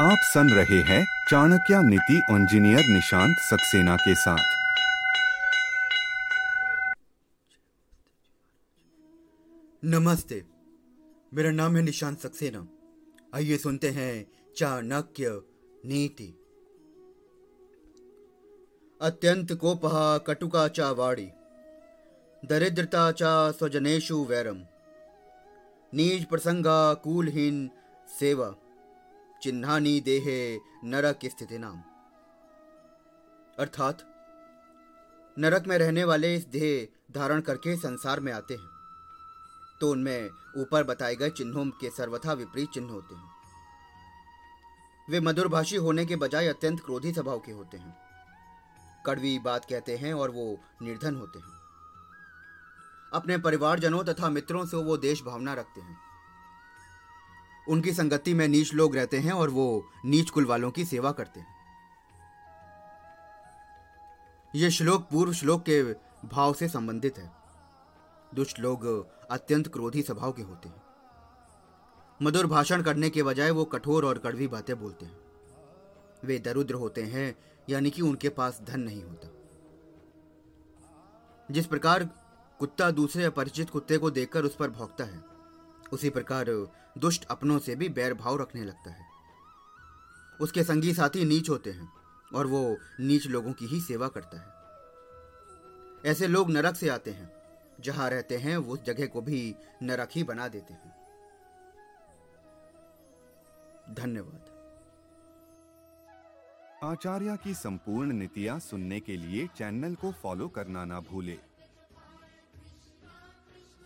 आप सुन रहे हैं चाणक्य नीति इंजीनियर निशांत सक्सेना के साथ। नमस्ते, मेरा नाम है निशांत सक्सेना। आइए सुनते हैं चाणक्य नीति। अत्यंत कोपः कटुका चा वाड़ी, दरिद्रता चा स्वजनेशु वैरम नीज प्रसंगा कूलहीन सेवा। चिन्हानी देहे नरक स्थिति नाम। अर्थात, नरक में रहने वाले इस देह धारण करके संसार में आते हैं। तो उनमें ऊपर बताए गए चिन्हों के सर्वथा विपरीत चिन्ह होते हैं। वे मधुरभाषी होने के बजाय अत्यंत क्रोधी स्वभाव के होते हैं। कड़वी बात कहते हैं और वो निर्धन होते हैं। अपने परिवारजनों तथा मित्रों से वो देश भावना रखते हैं। उनकी संगति में नीच लोग रहते हैं और वो नीच कुल वालों की सेवा करते हैं। यह श्लोक पूर्व श्लोक के भाव से संबंधित है। दुष्ट लोग अत्यंत क्रोधी स्वभाव के होते हैं। मधुर भाषण करने के बजाय वो कठोर और कड़वी बातें बोलते हैं। वे दरुद्र होते हैं, यानी कि उनके पास धन नहीं होता। जिस प्रकार कुत्ता दूसरे अपरिचित कुत्ते को देखकर उस पर भौंकता है उसी प्रकार दुष्ट अपनों से भी बैर भाव रखने लगता है। उसके संगी साथी नीच होते हैं और वो नीच लोगों की ही सेवा करता है। ऐसे लोग नरक से आते हैं, जहाँ रहते हैं उस जगह को भी नरक ही बना देते हैं। धन्यवाद। आचार्य की संपूर्ण नीतियाँ सुनने के लिए चैनल को फॉलो करना ना भूले।